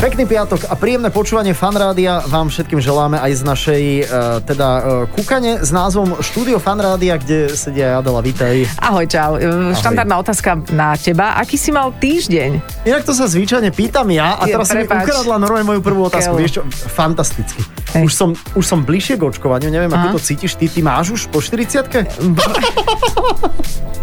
Pekný piatok a príjemné počúvanie fanrádia vám všetkým želáme aj z našej uh, teda uh, kúkane s názvom Štúdio fanrádia, kde sedia Adela, vítaj. Ahoj, čau. Ahoj. Štandardná otázka na teba. Aký si mal týždeň? Inak to sa zvyčajne pýtam ja a Je, teraz si mi ukradla normálne moju prvú otázku. Keľo. Vieš čo, fantasticky. Hej. Už som, už som bližšie k očkovaniu, neviem, Aha. ako to cítiš. Ty, ty máš už po 40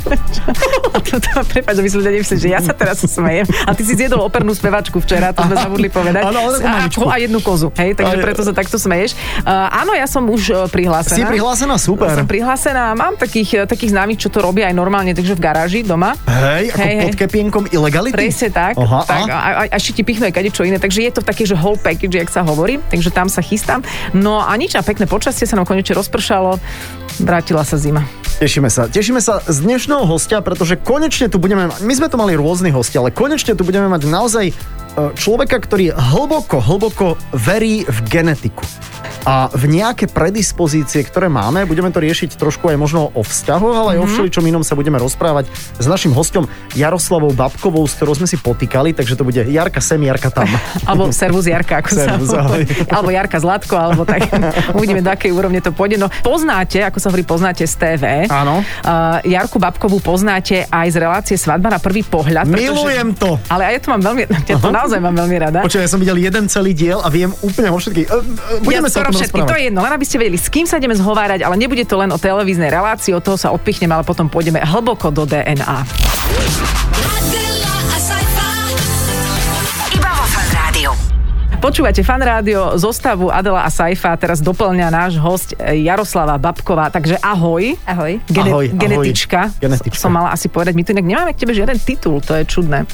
Prepač, aby som ľudia nemysleli, že ja sa teraz smejem. A ty si zjedol opernú spevačku včera, to sme zabudli povedať. Áno, a, a jednu kozu, hej, takže Ale- preto sa takto smeješ. Uh, áno, ja som už uh, prihlásená. Si prihlásená? Super. Som prihlásená, mám takých, uh, takých známych, čo to robia aj normálne, takže v garáži doma. Hej, ako Hej, pod kepienkom ilegality? Presne tak. Aha, tak a? a, a, a ešte ti pichnú aj kadečo iné. Takže je to také, že whole package, jak sa hovorí. Takže tam sa chystám. No a nič, a pekné počasie sa nám konečne rozpršalo. Vrátila sa zima. Tešíme sa. Tešíme sa z dnešného hostia, pretože konečne tu budeme my sme tu mali rôznych hostia, ale konečne tu budeme mať naozaj človeka, ktorý hlboko, hlboko verí v genetiku. A v nejaké predispozície, ktoré máme, budeme to riešiť trošku aj možno o vzťahoch, ale aj o všeličom inom sa budeme rozprávať s našim hostom Jaroslavou Babkovou, s ktorou sme si potýkali, takže to bude Jarka sem, Jarka tam. Alebo servus Jarka, ako Servus, sa ahoj. Alebo Jarka Zlatko, alebo tak. Uvidíme, do akej úrovne to pôjde. No poznáte, ako sa hovorí, poznáte z TV. Áno. Uh, Jarku Babkovú poznáte aj z relácie Svadba na prvý pohľad. Milujem to. Ale aj ja to mám veľmi, ja to naozaj mám veľmi rada. Počkaj, ja som videl jeden celý diel a viem úplne o všetkých. E, e, Budeme ja sa o skoro všetky, to je jedno, len aby ste vedeli, s kým sa ideme zhovárať, ale nebude to len o televíznej relácii, od toho sa odpichneme, ale potom pôjdeme hlboko do DNA. Počúvate fan rádio, zostavu Adela a Saifa, teraz doplňa náš host e, Jaroslava Babková, takže ahoj. Ahoj. Gene- Ahoj, ahoj. genetička. Genetička. Som mala asi povedať, my tu inak nemáme k tebe žiaden titul, to je čudné.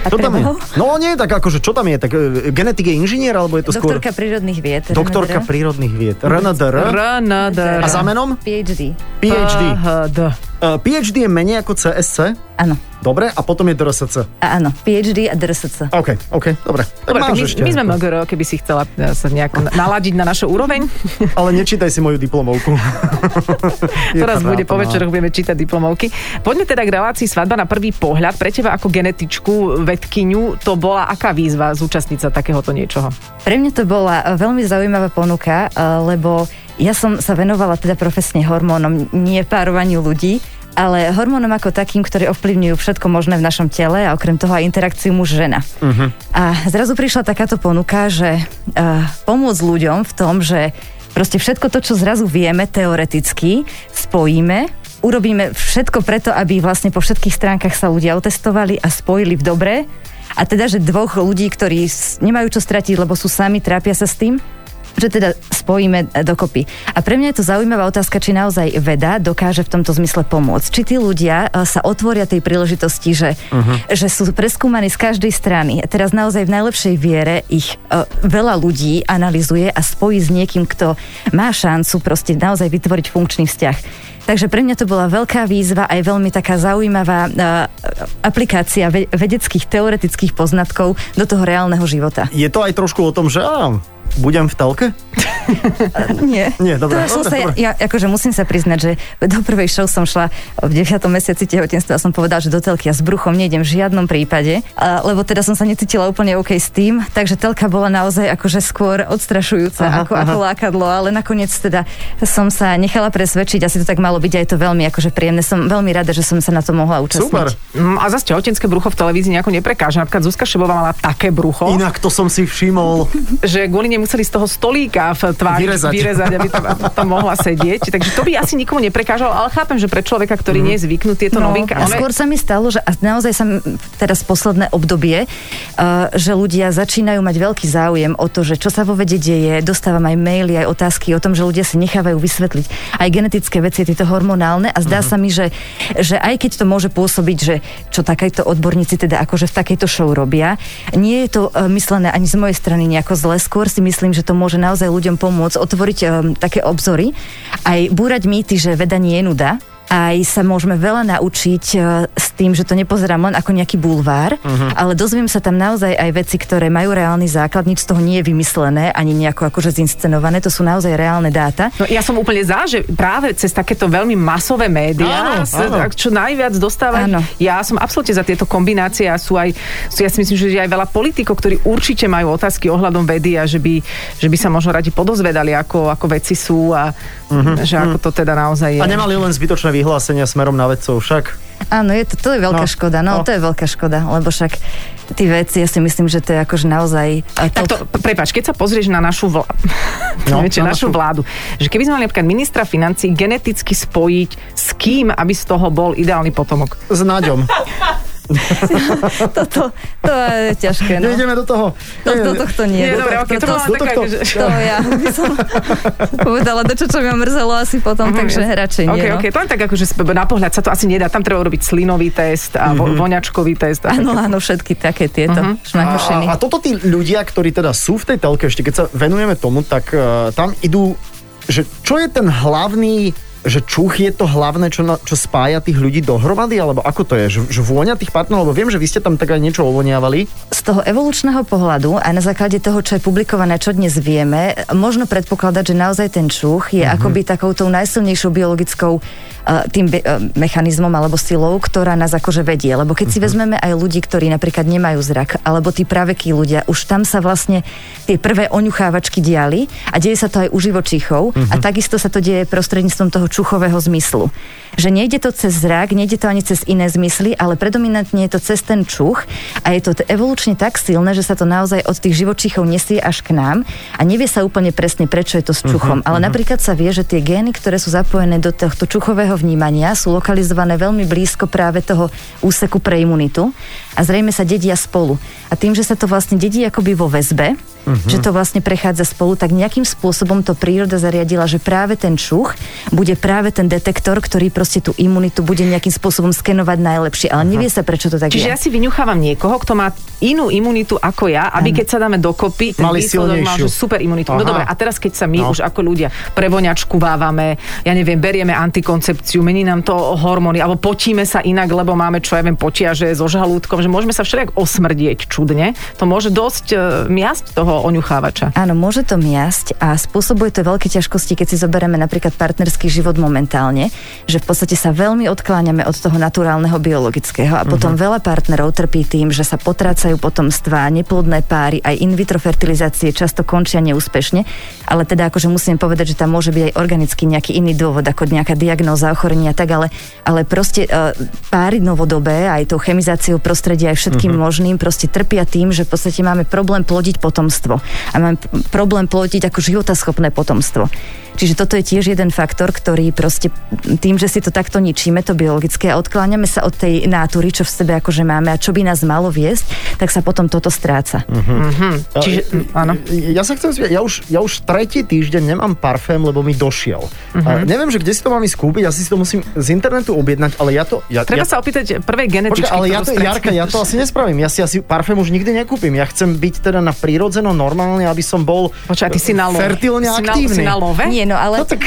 A Čo tam je? No nie, tak akože čo tam je? Tak e, genetik je inžinier, alebo je to skôr... Doktorka prírodných vied. Doktorka prírodných vied. RNDR. RNDR. A za menom? PhD. PhD. PHD. PhD je menej ako CSC. Áno. Dobre, a potom je DRSC. A áno, PhD a DRSC. OK, OK, dobre. Dobre, tak my, ešte. my sme MGR, keby si chcela e, sa nejako na- naladiť na našu úroveň. Ale nečítaj si moju diplomovku. Teraz bude po trápna. večeroch, budeme čítať diplomovky. Poďme teda k relácii Svadba na prvý pohľad. Pre teba ako genetičku, vedkyňu, to bola aká výzva zúčastniť sa takéhoto niečoho? Pre mňa to bola e, veľmi zaujímavá ponuka, e, lebo ja som sa venovala teda profesne hormónom, nie párovaniu ľudí, ale hormónom ako takým, ktoré ovplyvňujú všetko možné v našom tele a okrem toho aj interakciu muž-žena. Uh-huh. A zrazu prišla takáto ponuka, že uh, pomôcť ľuďom v tom, že proste všetko to, čo zrazu vieme teoreticky, spojíme urobíme všetko preto, aby vlastne po všetkých stránkach sa ľudia otestovali a spojili v dobre. A teda, že dvoch ľudí, ktorí nemajú čo stratiť, lebo sú sami, trápia sa s tým, že teda spojíme e, dokopy. A pre mňa je to zaujímavá otázka, či naozaj veda dokáže v tomto zmysle pomôcť. Či tí ľudia e, sa otvoria tej príležitosti, že, uh-huh. že sú preskúmaní z každej strany. A teraz naozaj v najlepšej viere ich e, veľa ľudí analizuje a spojí s niekým, kto má šancu proste naozaj vytvoriť funkčný vzťah. Takže pre mňa to bola veľká výzva aj veľmi taká zaujímavá uh, aplikácia ve- vedeckých teoretických poznatkov do toho reálneho života. Je to aj trošku o tom, že á, budem v telke? Nie. Nie, dobre, To som dobre, sa, dobre. ja, akože musím sa priznať, že do prvej show som šla v 9. mesiaci tehotenstva a som povedala, že do telky ja s bruchom nejdem v žiadnom prípade, a, lebo teda som sa necítila úplne OK s tým, takže telka bola naozaj akože skôr odstrašujúca Aha, ako, aha. ako lákadlo, ale nakoniec teda som sa nechala presvedčiť, asi to tak malo byť a je to veľmi akože príjemné. Som veľmi rada, že som sa na to mohla účastniť. Super. Mm, A zase tehotenské brucho v televízii nejako neprekáže. Napríklad Zuzka Šebová mala také brucho, Inak to som si všimol. že kvôli nej museli z toho stolíka v tvári Vyrezať. vyrezať aby tam, aby tam mohla sedieť. Takže to by asi nikomu neprekážalo, ale chápem, že pre človeka, ktorý nie je zvyknutý, je to novinka. A Ale- skôr sa mi stalo, že naozaj sa teraz posledné obdobie, uh, že ľudia začínajú mať veľký záujem o to, že čo sa vo vede deje, dostávam aj maily, aj otázky o tom, že ľudia si nechávajú vysvetliť aj genetické veci, tieto hormonálne a zdá sa mi, že, že aj keď to môže pôsobiť, že čo takéto odborníci teda akože v takejto show robia, nie je to uh, myslené ani z mojej strany nejako zle, skôr si myslím, že to môže naozaj ľuďom pomôcť otvoriť um, také obzory, aj búrať mýty, že veda nie je nuda, aj sa môžeme veľa naučiť e, s tým, že to nepozerám len ako nejaký bulvár, uh-huh. ale dozviem sa tam naozaj aj veci, ktoré majú reálny základ, nič z toho nie je vymyslené, ani nejako akože zinscenované, to sú naozaj reálne dáta. No, ja som úplne za, že práve cez takéto veľmi masové médiá, Áno, s- áno. čo najviac dostávať. Áno. Ja som absolútne za tieto kombinácie a sú aj, sú, ja si myslím, že je aj veľa politikov, ktorí určite majú otázky ohľadom vedy a že by, že by sa možno radi podozvedali, ako, ako veci sú a že ako to teda naozaj je. A nemali len zbytočné vyhlásenia smerom na vedcov však. Áno, je to, to je veľká No, škoda, no, no. to je veľká škoda, lebo však tí veci, ja si myslím, že to je akože naozaj uh, Tak to, prepač, keď sa pozrieš na našu, vlá... No, no, na našu našu- vládu, že keby sme mali napríklad ministra financí geneticky spojiť s kým, aby z toho bol ideálny potomok. S Naďom. toto, to je ťažké, no. Nejdeme do toho. To, do tohto nie. Nie, do dobre, okej, to to- do taká, že... To ja by som povedala, do čo, čo ma mrzelo asi potom, takže radšej nie. Okay, no. okay, to len tak akože na pohľad sa to asi nedá. Tam treba urobiť slinový test a vo, voňačkový test. Áno, také. áno, všetky také tieto šmakošiny. A, a toto tí ľudia, ktorí teda sú v tej telke, ešte keď sa venujeme tomu, tak uh, tam idú, že čo je ten hlavný že čuch je to hlavné, čo, na, čo spája tých ľudí dohromady, alebo ako to je? Že, že vôňa tých partnerov, lebo viem, že vy ste tam tak aj niečo ovoniavali. Z toho evolučného pohľadu a na základe toho, čo je publikované, čo dnes vieme, možno predpokladať, že naozaj ten čuch je uh-huh. akoby takoutou najsilnejšou biologickou uh, tým be- uh, mechanizmom alebo silou, ktorá nás akože vedie. Lebo keď si vezmeme aj ľudí, ktorí napríklad nemajú zrak, alebo tí pravekí ľudia, už tam sa vlastne tie prvé oňuchávačky diali a deje sa to aj u živočíchov uh-huh. a takisto sa to deje prostredníctvom toho čuchového zmyslu. Že nejde to cez zrak, nejde to ani cez iné zmysly, ale predominantne je to cez ten čuch a je to evolučne tak silné, že sa to naozaj od tých živočíchov nesie až k nám a nevie sa úplne presne, prečo je to s čuchom. Uh-huh, ale napríklad sa vie, že tie gény, ktoré sú zapojené do tohto čuchového vnímania, sú lokalizované veľmi blízko práve toho úseku pre imunitu a zrejme sa dedia spolu. A tým, že sa to vlastne dedí akoby vo väzbe, uh-huh. že to vlastne prechádza spolu, tak nejakým spôsobom to príroda zariadila, že práve ten čuch bude práve ten detektor, ktorý proste tú imunitu bude nejakým spôsobom skenovať najlepšie. Ale nevie sa, prečo to tak Čiže je. ja si vyňuchávam niekoho, kto má inú imunitu ako ja, aby keď sa dáme dokopy, ten Mali výsledok že super imunitu. No Aha. dobre, a teraz keď sa my No. už ako ľudia prevoňačkuvávame, ja neviem, berieme antikoncepciu, mení nám to hormóny, alebo potíme sa inak, lebo máme, čo ja viem, potiaže so žalúdkom, že môžeme sa všelijak osmrdieť čudne, to môže dosť e, miasť toho oňuchávača. Áno, môže to miasť a spôsobuje to veľké ťažkosti, keď si zoberieme napríklad partnerský život momentálne, že v podstate sa veľmi odkláňame od toho naturálneho biologického a potom veľa partnerov trpí tým, že sa potrácajú potomstvá, neplodné páry, aj in vitro fertilizácie často končia neúspešne, ale teda akože musím povedať, že tam môže byť aj organicky nejaký iný dôvod, ako nejaká diagnóza, ochorenia, tak ale, ale proste uh, páry novodobé, aj tou chemizáciou prostredia, aj všetkým uh-huh. možným, proste trpia tým, že v podstate máme problém plodiť potomstvo a máme p- problém plodiť ako životaschopné potomstvo. Čiže toto je tiež jeden faktor, ktorý proste tým, že si to takto ničíme, to biologické a odkláňame sa od tej nátury, čo v sebe akože máme a čo by nás malo viesť, tak sa potom toto stráca. Hm. Čiže, A, mm, áno. Ja sa chcem spýtať, ja už, ja už tretí týždeň nemám parfém, lebo mi došiel. Mhm. A neviem, že kde si to mám ísť kúpiť, asi si to musím z internetu objednať, ale ja to... Ja, Treba ja, sa opýtať prvej genetičky. Počkaj, ale ja to, Jarka, ja to asi nespravím. Ja si asi parfém už nikdy nekúpim. Ja chcem byť teda na prírodzeno, normálne, aby som bol Počkaj, ty si na love. fertilne si aktívny. Na, si na love? Nie, no ale... No tak,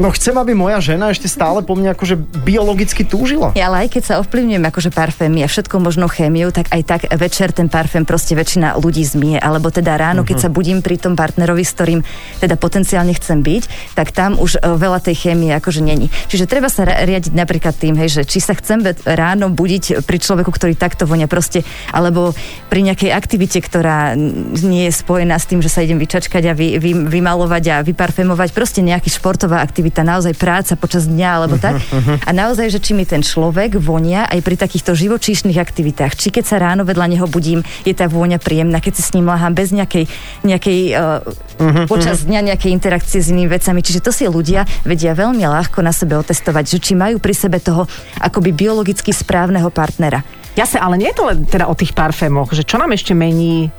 no chcem, aby moja žena ešte stále po mne akože biologicky túžila. Ja, ale aj keď sa ovplyvňujem akože parfémy a všetko možno chémiou, tak aj tak večer ten parfém proste väčšina ľudí zmie. Alebo teda ráno, keď sa budím pri tom partnerovi, s ktorým teda potenciálne chcem byť, tak tam už e, veľa tej chémie akože není. Čiže treba sa riadiť napríklad tým, hej, že či sa chcem ráno budiť pri človeku, ktorý takto vonia proste, alebo pri nejakej aktivite, ktorá nie je spojená s tým, že sa idem vyčačkať a vy, vy, vymalovať a vyparfémovať, proste nejaký športová aktivita, naozaj práca počas dňa alebo tak. A naozaj, že či mi ten človek vonia aj pri takýchto živočíšnych aktivitách, či keď sa ráno vedľa neho budím, je tá vôňa príjemná, keď si s ním láham bez nejakej, nejakej uh, počas dňa nejakej interakcie s inými vecami. Čiže to si ľudia vedia veľmi ľahko na sebe otestovať, že či majú pri sebe toho akoby biologicky správneho partnera. Jasne, ale nie je to len teda o tých parfémoch, že čo nám ešte mení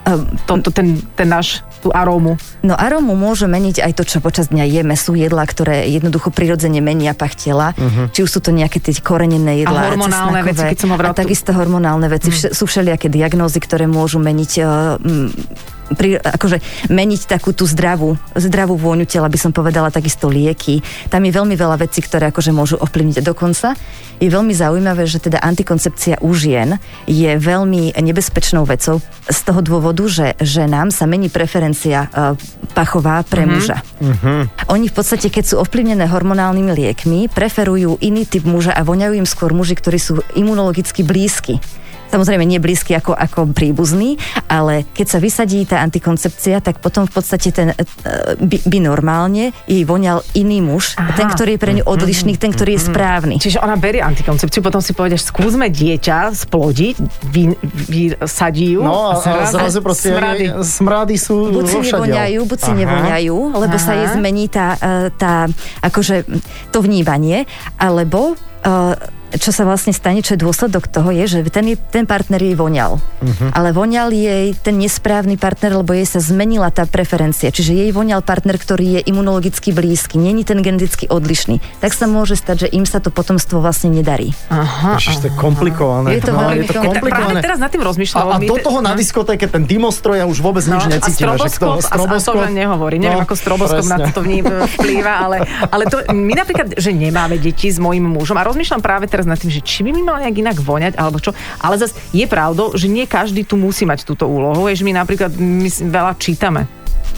Um, to, to, ten, ten náš, tú arómu. No arómu môže meniť aj to, čo počas dňa jeme. Sú jedlá, ktoré jednoducho prirodzene menia pach tela. Uh-huh. Či už sú to nejaké tie korenené jedlá. Mhm. A hormonálne veci, keď som hovorila A takisto hormonálne veci. Uh-huh. Sú všelijaké diagnózy, ktoré môžu meniť uh, mm, pri, akože meniť takú tú zdravú, zdravú vôňu tela, by som povedala, takisto lieky. Tam je veľmi veľa vecí, ktoré akože môžu ovplyvniť. Dokonca je veľmi zaujímavé, že teda antikoncepcia u žien je veľmi nebezpečnou vecou z toho dôvodu, že ženám sa mení preferencia uh, pachová pre mm-hmm. muža. Mm-hmm. Oni v podstate, keď sú ovplyvnené hormonálnymi liekmi, preferujú iný typ muža a voňajú im skôr muži, ktorí sú imunologicky blízky. Samozrejme nie blízky ako, ako príbuzný, ale keď sa vysadí tá antikoncepcia, tak potom v podstate ten e, by, by normálne jej voňal iný muž, Aha. ten, ktorý je pre ňu odlišný, ten, ktorý je správny. Čiže ona berie antikoncepciu, potom si povedeš, skúsme dieťa splodiť, vy, vysadí ju No a, a zrazu proste smrady. smrady sú buď si nevoňajú, buď si nevoňajú, lebo sa Aha. jej zmení tá, e, tá akože to vnímanie, alebo e, čo sa vlastne stane, čo je dôsledok toho, je, že ten, ten partner jej voňal. Mhm. Ale voňal jej ten nesprávny partner, lebo jej sa zmenila tá preferencia. Čiže jej voňal partner, ktorý je imunologicky blízky, není ten geneticky odlišný. Tak sa môže stať, že im sa to potomstvo vlastne nedarí. Aha, Ježiš, to je komplikované. Je to No, veľmi je to komplikované. Práve teraz nad tým rozmýšľam. A, a do toho na no. diskotéke ten dymostro ja už vôbec nič a necítim. stroboskop, a, a to len nehovorí. Neviem, ako stroboskop na presne. to vní- vplýva, ale, ale to, my napríklad, že nemáme deti s mojím mužom a rozmýšľam práve teraz nad tým, že či by mi mal nejak inak voňať, alebo čo. Ale zase je pravdou, že nie každý tu musí mať túto úlohu, že my napríklad my veľa čítame.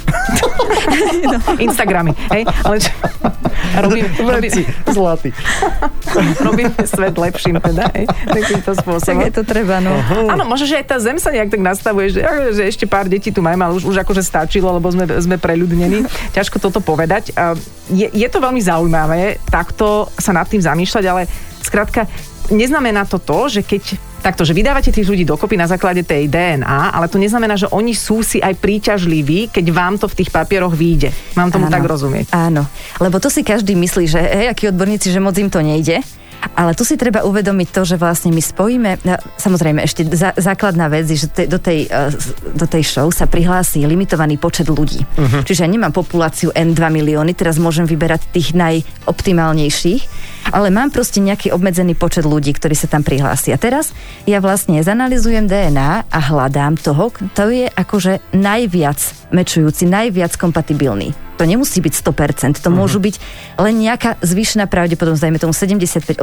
no. Instagramy, hej? Ale čo? Robím, robím, Veci, zlatý. robíme svet lepším teda, hej? Takýmto Tak spôsobom. je to treba, no. Áno, možno, že aj tá zem sa nejak tak nastavuje, že, že ešte pár detí tu máme, ale už, už akože stačilo, lebo sme, sme preľudnení. Ťažko toto povedať. Je, je to veľmi zaujímavé takto sa nad tým zamýšľať, ale skrátka, neznamená to to, že keď takto, že vydávate tých ľudí dokopy na základe tej DNA, ale to neznamená, že oni sú si aj príťažliví, keď vám to v tých papieroch vyjde. Mám tomu Áno. tak rozumieť. Áno, lebo to si každý myslí, že hej, akí odborníci, že moc im to nejde. Ale tu si treba uvedomiť to, že vlastne my spojíme, no, samozrejme ešte za, základná vec je, že te, do, tej, eh, do tej show sa prihlási limitovaný počet ľudí. Uh-huh. Čiže ja nemám populáciu N2 milióny, teraz môžem vyberať tých najoptimálnejších, ale mám proste nejaký obmedzený počet ľudí, ktorí sa tam prihlásia. Teraz ja vlastne zanalizujem DNA a hľadám toho, kto je akože najviac mečujúci, najviac kompatibilný. To nemusí byť 100%, to môžu byť len nejaká zvýšená pravdepodobnosť, dajme tomu 75-80%,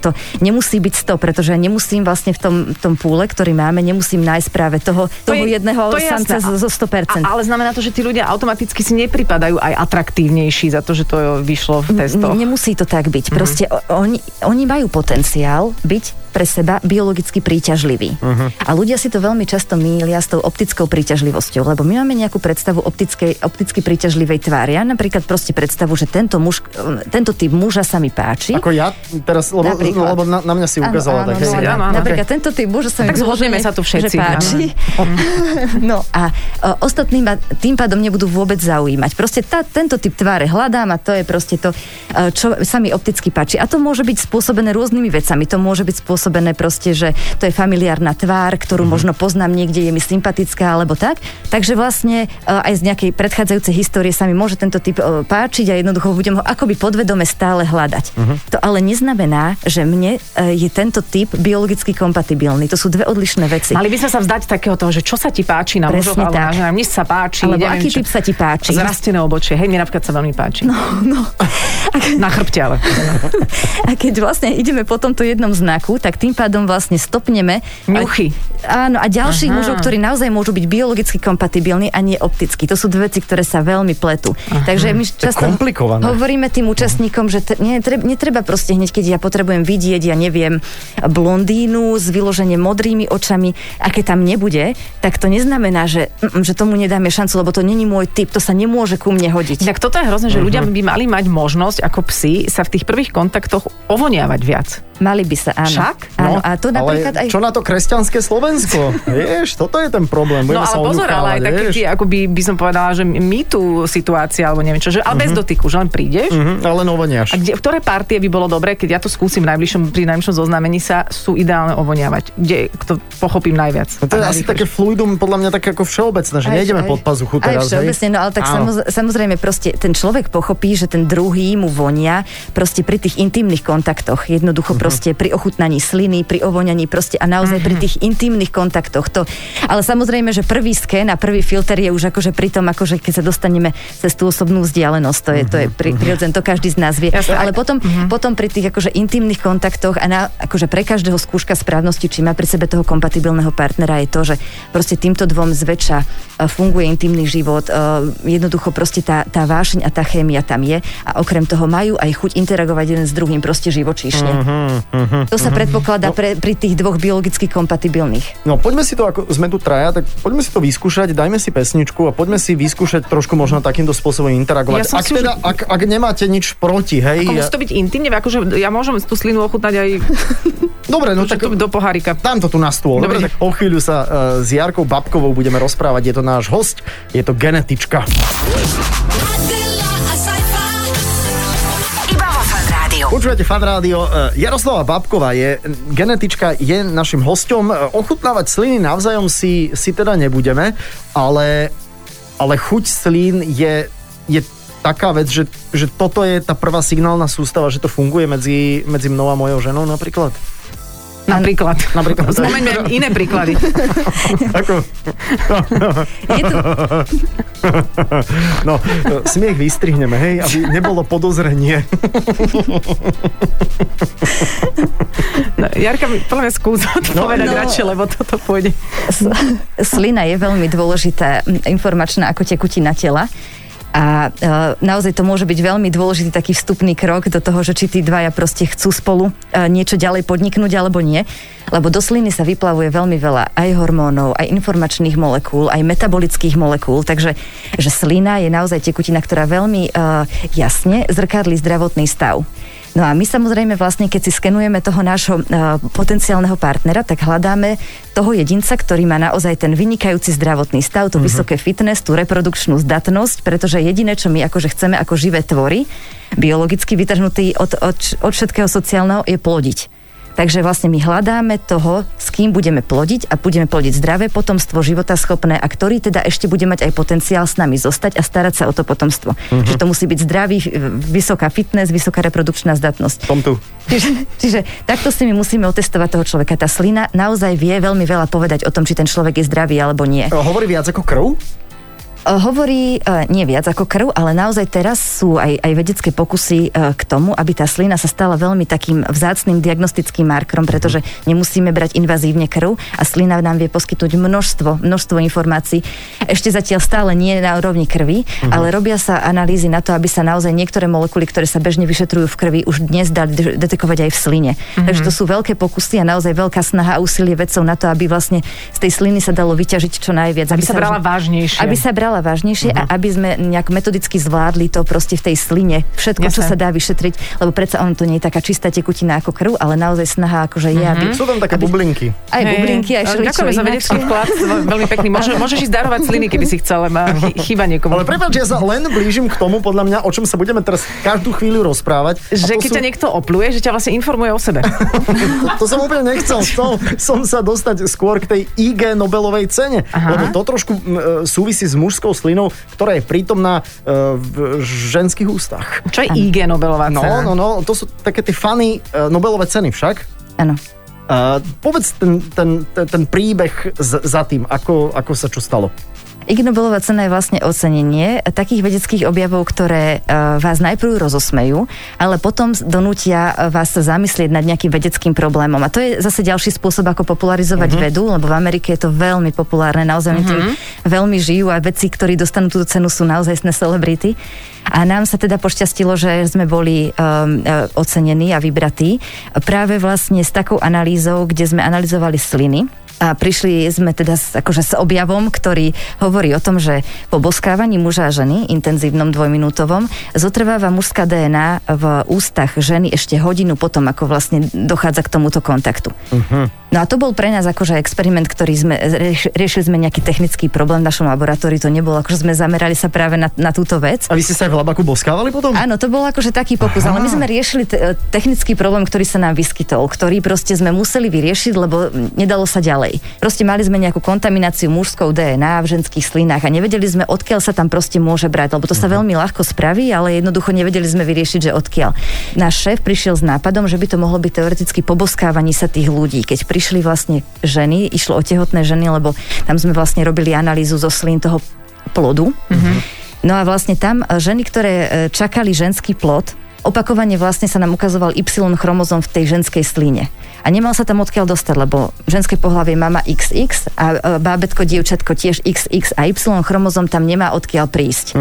to nemusí byť 100, pretože ja nemusím vlastne v tom, tom púle, ktorý máme, nemusím nájsť práve toho, toho je- jedného to je samca zo, zo 100%. A, ale znamená to, že tí ľudia automaticky si nepripadajú aj atraktívnejší za to, že to vyšlo v testoch. N- Nemusí to tak byť. Proste o, oni, oni majú potenciál byť pre seba biologicky príťažlivý. A ľudia si to veľmi často mýlia s tou optickou príťažlivosťou, lebo my máme nejakú predstavu optickej, opticky príťažlivej tvári. Ja napríklad proste predstavu, že tento, muž, tento typ muža sa mi páči. Ako ja teraz, lebo, Napríklad. lebo na, na mňa si ukázala áno, tak. áno, hej. áno, áno, áno. Napríklad tento typ muža sa mi Tak zhodneme sa tu všetci, Že páči. no a o, ostatní ma tým pádom nebudú vôbec zaujímať. Proste tá, tento typ tváre hľadám a to je proste to, e, čo sa mi opticky páči. A to môže byť spôsobené rôznymi vecami. To môže byť spôsobené proste, že to je familiárna tvár, ktorú možno poznám niekde, je mi sympatická alebo tak. Takže vlastne e, aj z nejakej predchádzajúcej histórie sa mi môže tento typ e, páčiť a jednoducho budem ho akoby podvedome stále hľadať. To ale neznamená, že mne e, je tento typ biologicky kompatibilný. To sú dve odlišné veci. Mali by sme sa vzdať takého toho, že čo sa ti páči na mužoch alebo tak. na. Mne sa páči. Alebo neviem aký čo. typ sa ti páči? Zrastené obočie. Hej, mne napríklad sa veľmi páči. No, no. Na chrbte ale. A keď vlastne ideme po tomto jednom znaku, tak tým pádom vlastne stopneme. Ňuchy. Áno, a ďalších Aha. mužov, ktorí naozaj môžu byť biologicky kompatibilní a nie opticky. To sú dve veci, ktoré sa veľmi pletú. Takže my často hovoríme tým účastníkom, že t- netreba, netreba proste hneď, keď ja potrebujem vidieť, ja neviem, blondínu s vyložene modrými očami, a keď tam nebude, tak to neznamená, že, že tomu nedáme šancu, lebo to není môj typ, to sa nemôže ku mne hodiť. Tak toto je hrozné, že ľudia by mali mať možnosť ako psi sa v tých prvých kontaktoch ovoniavať viac. Mali by sa, áno. Však? Áno, No, a to napríklad aj... čo na to kresťanské Slovensko? Vieš, toto je ten problém. No Budeme sa ale pozor, ale aj vieš. tie, ako by, by som povedala, že my tu situácia, alebo neviem čo, že, ale bez dotyku, že len prídeš. Mhm, ale novoniaš. A kde, ktoré partie by bolo dobré, keď ja to skúsim najbližšom, pri najbližšom zoznámení sa, sú ideálne ovoniavať? Kde to pochopím najviac? No to je asi také fluidum, podľa mňa také ako všeobecné, že Aj- nejdeme aj- pod pazuchu Aj teraz. hej? všeobecne, no ale tak Áno. samoz, samozrejme proste ten človek pochopí, že ten druhý mu vonia proste pri tých intimných kontaktoch. Jednoducho Mhm. proste pri ochutnaní sliny, pri ovoňaní proste a naozaj pri tých intimných intimných kontaktoch. To, ale samozrejme, že prvý sken a prvý filter je už akože pri tom, akože keď sa dostaneme cez tú osobnú vzdialenosť, to je, to je pri, prirodzené, to každý z nás vie. Ale potom, potom pri tých akože intimných kontaktoch a na, akože pre každého skúška správnosti, či má pri sebe toho kompatibilného partnera je to, že proste týmto dvom zväčša e, funguje intimný život, e, jednoducho proste tá, tá vášeň a tá chémia tam je a okrem toho majú aj chuť interagovať jeden s druhým proste živočíšne. To sa predpokladá pre, pri tých dvoch biologicky kompatibilných. No poďme si to, ako sme tu traja, tak poďme si to vyskúšať, dajme si pesničku a poďme si vyskúšať trošku možno takýmto spôsobom interagovať. Ja ak, si teda, ak, ak nemáte nič proti, hej. Ako ja- musí to byť intimne, akože ja môžem tú slinu ochutnať aj Dobre, no tak tak... do pohárika. dám to tu na stôl. Dobre, Dobre. tak o chvíľu sa uh, s Jarkou Babkovou budeme rozprávať. Je to náš host, je to genetička. Počúvate Fan Rádio. E, Jaroslava Babková je genetička, je našim hostom. E, Ochutnávať sliny navzájom si, si teda nebudeme, ale, ale chuť slín je, je taká vec, že, že toto je tá prvá signálna sústava, že to funguje medzi, medzi mnou a mojou ženou napríklad. Napríklad. Napríklad. Spomeňme iné príklady. Ako, Je to, no, smiech vystrihneme, hej, aby nebolo podozrenie. No, Jarka, podľa mňa skús odpovedať No. radšej, lebo toto pôjde. Slina je veľmi dôležitá informačná ako tekutina tela. A e, naozaj to môže byť veľmi dôležitý taký vstupný krok do toho, že či tí dvaja proste chcú spolu e, niečo ďalej podniknúť alebo nie. Lebo do sliny sa vyplavuje veľmi veľa aj hormónov, aj informačných molekúl, aj metabolických molekúl. Takže že slina je naozaj tekutina, ktorá veľmi e, jasne zrkadlí zdravotný stav. No a my samozrejme vlastne, keď si skenujeme toho nášho uh, potenciálneho partnera, tak hľadáme toho jedinca, ktorý má naozaj ten vynikajúci zdravotný stav, tú vysoké fitness, tú reprodukčnú zdatnosť, pretože jediné, čo my akože chceme ako živé tvory, biologicky vytrhnutý od, od, od všetkého sociálneho, je plodiť. Takže vlastne my hľadáme toho, s kým budeme plodiť a budeme plodiť zdravé potomstvo, životaschopné a ktorý teda ešte bude mať aj potenciál s nami zostať a starať sa o to potomstvo. Mhm. Že to musí byť zdravý, vysoká fitness, vysoká reprodukčná zdatnosť. Tom tu. Čiže, čiže takto si my musíme otestovať toho človeka. Tá slina naozaj vie veľmi veľa povedať o tom, či ten človek je zdravý alebo nie. Hovorí viac ako krv? E, Hovorí e, nie viac ako krv, ale naozaj teraz sú aj, aj vedecké pokusy e, k tomu, aby tá slina sa stala veľmi takým vzácným diagnostickým markerom, pretože nemusíme brať invazívne krv a slina nám vie poskytnúť množstvo, množstvo informácií. Ešte zatiaľ stále nie na úrovni krvi, ale robia sa analýzy na to, aby sa naozaj niektoré molekuly, ktoré sa bežne vyšetrujú v krvi, už dnes de- detekovať aj v sline. Takže to sú veľké pokusy a naozaj veľká snaha a úsilie vedcov na to, aby vlastne z tej sliny sa dalo vyťažiť čo najviac. Aby sa už- brala vážnejšie. Aby sa brala vážnejšie uh-huh. a aby sme nejak metodicky zvládli to proste v tej sline. Všetko, čo Jasné. sa dá vyšetriť, lebo predsa on to nie je taká čistá tekutina ako krv, ale naozaj snaha akože je, aby... Sú tam také bublinky. Aj bublinky, aj všeličo Ďakujeme za vedecký vklad, veľmi pekný. Môže, môžeš ísť darovať sliny, keby si chcel, má chy- chýba niekomu. Ale prepáč, ja sa len blížim k tomu, podľa mňa, o čom sa budeme teraz každú chvíľu rozprávať. Že to keď sú- ťa niekto opluje, že ťa vlastne informuje o sebe. To som úplne nechcel. Chcel som sa dostať skôr k tej IG Nobelovej cene. Aha. Lebo to trošku e, súvisí s mužskou slinou, ktorá je prítomná e, v ženských ústach. Čo je IG Nobelová No, cena? no, no, to sú také tie fany e, Nobelové ceny však. Áno. Uh, povedz ten, ten, ten, ten príbeh z, za tým, ako, ako sa čo stalo. Ig Nobelová cena je vlastne ocenenie takých vedeckých objavov, ktoré uh, vás najprv rozosmejú, ale potom donútia uh, vás sa zamyslieť nad nejakým vedeckým problémom. A to je zase ďalší spôsob, ako popularizovať uh-huh. vedu, lebo v Amerike je to veľmi populárne, naozaj uh-huh. tým veľmi žijú a veci, ktorí dostanú túto cenu, sú naozaj celebrity. A nám sa teda pošťastilo, že sme boli um, ocenení a vybratí práve vlastne s takou analýzou, kde sme analyzovali sliny a prišli sme teda s, akože s objavom, ktorý hovorí o tom, že po boskávaní muža a ženy, intenzívnom dvojminútovom, zotrváva mužská DNA v ústach ženy ešte hodinu potom, ako vlastne dochádza k tomuto kontaktu. Uh-huh. No a to bol pre nás akože experiment, ktorý sme, rieš, riešili sme nejaký technický problém v našom laboratóriu, to nebolo, akože sme zamerali sa práve na, na túto vec. A vy ste sa aj v labaku boskávali potom? Áno, to bol akože taký pokus, ale my sme riešili te- technický problém, ktorý sa nám vyskytol, ktorý proste sme museli vyriešiť, lebo nedalo sa ďalej. Proste mali sme nejakú kontamináciu mužskou DNA v ženských slinách a nevedeli sme, odkiaľ sa tam proste môže brať, lebo to sa veľmi ľahko spraví, ale jednoducho nevedeli sme vyriešiť, že odkiaľ. Náš šéf prišiel s nápadom, že by to mohlo byť teoreticky poboskávaní sa tých ľudí. Keď prišli prišli vlastne ženy, išlo o tehotné ženy, lebo tam sme vlastne robili analýzu zo slín toho plodu. No a vlastne tam e, ženy, ktoré e, čakali ženský plod, opakovane vlastne sa nám ukazoval Y chromozom v tej ženskej slíne. A nemal sa tam odkiaľ dostať, lebo ženské pohlavie mama XX a e, bábetko, dievčatko tiež XX a Y chromozom tam nemá odkiaľ prísť.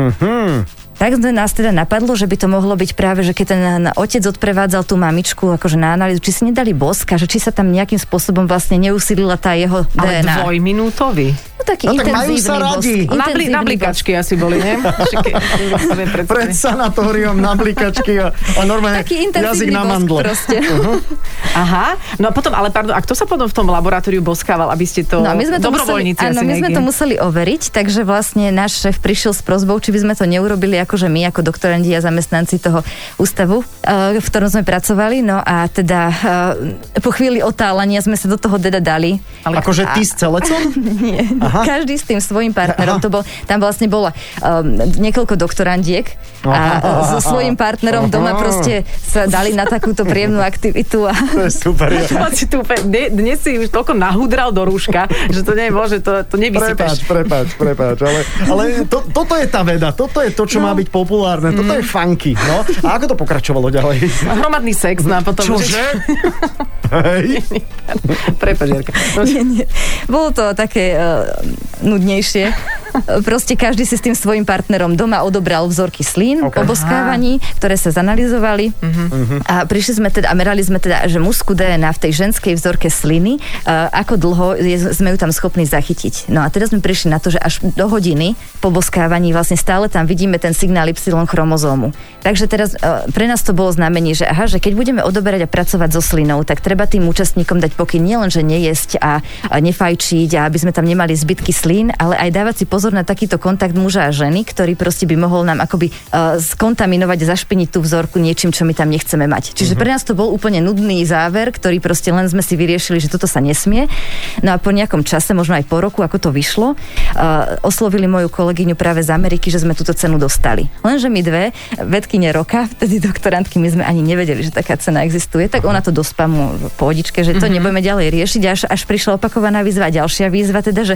Tak nás teda napadlo, že by to mohlo byť práve, že keď ten otec odprevádzal tú mamičku akože na analýzu, či si nedali bosk a že či sa tam nejakým spôsobom vlastne neusilila tá jeho Ale DNA. dvojminútový. No taký No tak majú sa bosk. radi. Na, bli, na Intenzívny blikačky asi boli, nie? Pred sanatóriom na blikačky a, a normálne Taký jazyk na mandle. proste. Aha, no a potom, ale pardon, a kto sa potom v tom laboratóriu boskával, aby ste to... No, my sme to museli, áno, my sme to museli overiť, takže vlastne náš šéf prišiel s prozbou, či by sme to neurobili akože my, ako doktorandi a zamestnanci toho ústavu, eh, v ktorom sme pracovali. No a teda eh, po chvíli otálania sme sa do toho teda dali. Ale- Akože ty s celecom? Nie, Aha. Každý s tým svojim partnerom. Aha. To bol, tam vlastne bolo um, niekoľko doktorandiek a Aha. eh, so svojím partnerom doma Aha. proste sa dali na takúto príjemnú aktivitu a To je super. Dne- dnes si už toľko nahudral do rúška, že to nemôže, to, to Prepáč, nevysypeš. prepáč, prepáč, ale, ale to, toto je tá veda, toto je to, čo No. má byť populárne, toto Mm. je funky, no. A ako to pokračovalo ďalej? Hromadný sex, no a potom... Čože? Hej. Prepač. No, nie. Bolo to také uh, nudnejšie. Proste každý si s tým svojim partnerom doma odobral vzorky slín Ok. okay. oboskávaní, ktoré sa zanalizovali. Uh-huh. A prišli sme teda a merali sme teda, že musku DNA v tej ženskej vzorke sliny, uh, ako dlho je, sme ju tam schopní zachytiť. No a teraz sme prišli na to, že až do hodiny po boskávaní vlastne stále tam vidíme ten signál Y chromozómu. Takže teraz uh, pre nás to bolo znamenie, že aha, že keď budeme odoberať a pracovať so slinou, tak treba tým účastníkom dať pokyn nielen, že nejesť a, a nefajčiť a aby sme tam nemali zbytky slín, ale aj dávať si pozor na takýto kontakt muža a ženy, ktorý proste by mohol nám akoby uh, skontaminovať, zašpiniť tú vzorku niečím, čo my tam nechceme mať. Čiže pre nás to bol úplne nudný záver, ktorý proste len sme si vyriešili, že toto sa nesmie. No a po nejakom čase, možno aj po roku, ako to vyšlo, uh, oslovili moju kolegyňu práve z Ameriky, že sme túto cenu dostali. Lenže my dve, vedkyne roka, vtedy doktorantky, my sme ani nevedeli, že taká cena existuje, tak ona to do spamu pohodičke, že to mm-hmm. nebudeme ďalej riešiť, až, až prišla opakovaná výzva, ďalšia výzva, teda, že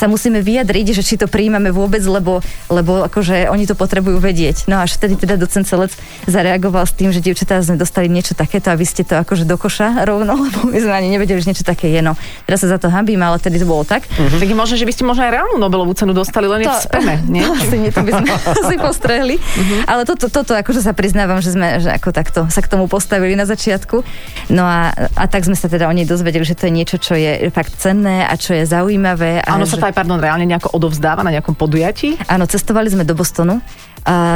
sa musíme vyjadriť, že či to príjmame vôbec, lebo, lebo akože oni to potrebujú vedieť. No až vtedy teda docent Celec zareagoval s tým, že dievčatá sme dostali niečo takéto a vy ste to akože do koša rovno, lebo my sme ani nevedeli, že niečo také je. No, teraz sa za to hambím, ale tedy to bolo tak. Tak je možné, že by ste možno aj reálnu Nobelovú cenu dostali, len je v speme, nie? To, asi nie, to by sme si postrehli. Ale toto, toto akože sa priznávam, že sme že ako takto sa k tomu postavili na začiatku. No a, a tak sme sa teda o nej dozvedeli, že to je niečo, čo je fakt cenné a čo je zaujímavé. A Áno, sa že... pardon, reálne nejako odovzdáva na nejakom podujatí? Áno, cestovali sme do Bostonu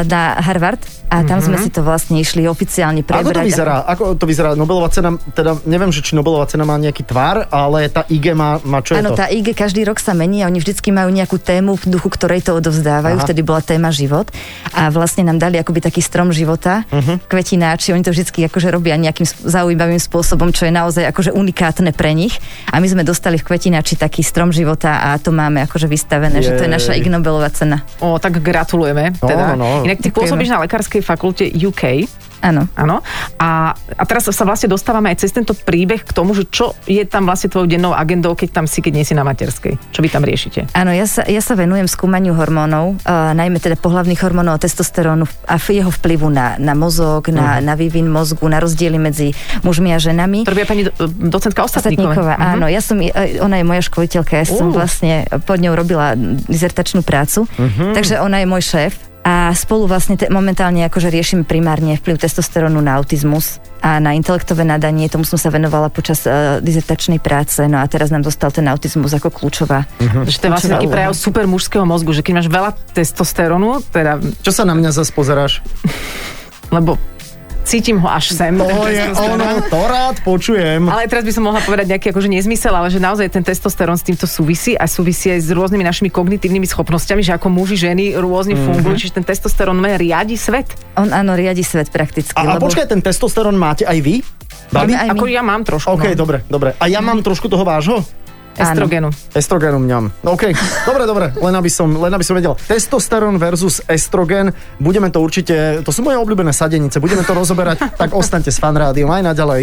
na Harvard a tam sme si to vlastne išli oficiálne Ako to prebrať. vyzerá? Ako to vyzerá? Nobelová cena, teda neviem, že či Nobelová cena má nejaký tvar, ale tá IG má, má čo je Áno, tá IG každý rok sa mení a oni vždycky majú nejakú tému v duchu, ktorej to odovzdávajú. Aha. Vtedy bola téma život a vlastne nám dali akoby taký strom života, Mhm. uh-huh. kvetináči, oni to vždycky akože robia nejakým zaujímavým spôsobom, čo je naozaj akože unikátne pre nich. A my sme dostali v kvetináči taký strom života a to máme akože vystavené, že to je Jej. naša Ig Nobelová cena. O, tak gratulujeme. No, teda. No. Inak ty pôsobíš na lekárskej fakulte UK. Áno. Áno. A, a teraz sa vlastne dostávame aj cez tento príbeh k tomu, že čo je tam vlastne tvojou dennou agendou, keď tam si, keď nie si na materskej. Čo vy tam riešite? Áno, ja sa, ja sa venujem skúmaniu hormónov, uh, najmä teda pohlavných hormónov a testosterónu a jeho vplyvu na, na mozog, na, Mhm. na vývin mozgu, na rozdiely medzi mužmi a ženami. To robí aj pani do- docentka Ostatníková. Ostatníková, Mhm. áno. Ja som, ona je moja školiteľka, ja som Uh. vlastne pod ňou robila dizertačnú prácu, Mhm. takže ona je môj šéf. A spolu vlastne te, momentálne akože riešime primárne vplyv testosterónu na autizmus a na intelektové nadanie. Tomu som sa venovala počas uh, dizertačnej práce. No a teraz nám dostal ten autizmus ako kľúčová. Mhm. Že to je vlastne taký prejav super mužského mozgu, že keď máš veľa testosterónu, teda, Čo sa na mňa zase pozeráš? lebo cítim ho až sem. To je ono, to rád počujem. Ale teraz by som mohla povedať nejaký akože nezmysel, ale že naozaj ten testosterón s týmto súvisí a súvisí aj s rôznymi našimi kognitívnymi schopnosťami, že ako muži, ženy rôzne Mhm. mm-hmm. fungujú, čiže ten testosterón má riadi svet. On áno, riadi svet prakticky. A, a lebo... počkaj, ten testosterón máte aj vy? My. Ako ja mám trošku. OK, no. dobre, dobre. A ja mám trošku toho vášho? Estrogenu. Estrogénu mňam. OK, dobre, dobre, len aby, som, len aby som vedel. Testosterón versus estrogen, budeme to určite, to sú moje obľúbené sadenice, budeme to rozoberať, tak ostaňte s fan rádiom aj naďalej.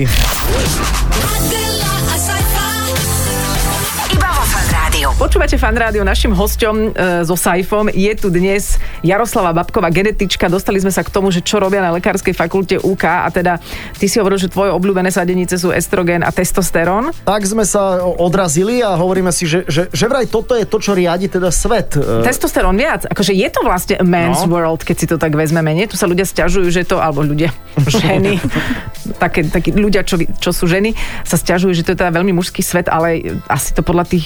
Počúvate fan rádio, našim hosťom e, so Saifom je tu dnes Jaroslava Babková, genetička. Dostali sme sa k tomu, že čo robia na lekárskej fakulte UK a teda ty si hovoril, že tvoje obľúbené sadenice sú estrogen a testosterón. Tak sme sa odrazili a hovoríme si, že, že, že vraj toto je to, čo riadi teda svet. E, Testosterón viac. Akože je to vlastne man's No. world, keď si to tak vezmeme, nie? Tu sa ľudia stiažujú, že to, alebo ľudia, ženy, také, takí ľudia, čo, čo sú ženy, sa stiažujú, že to je teda veľmi mužský svet, ale asi to podľa tých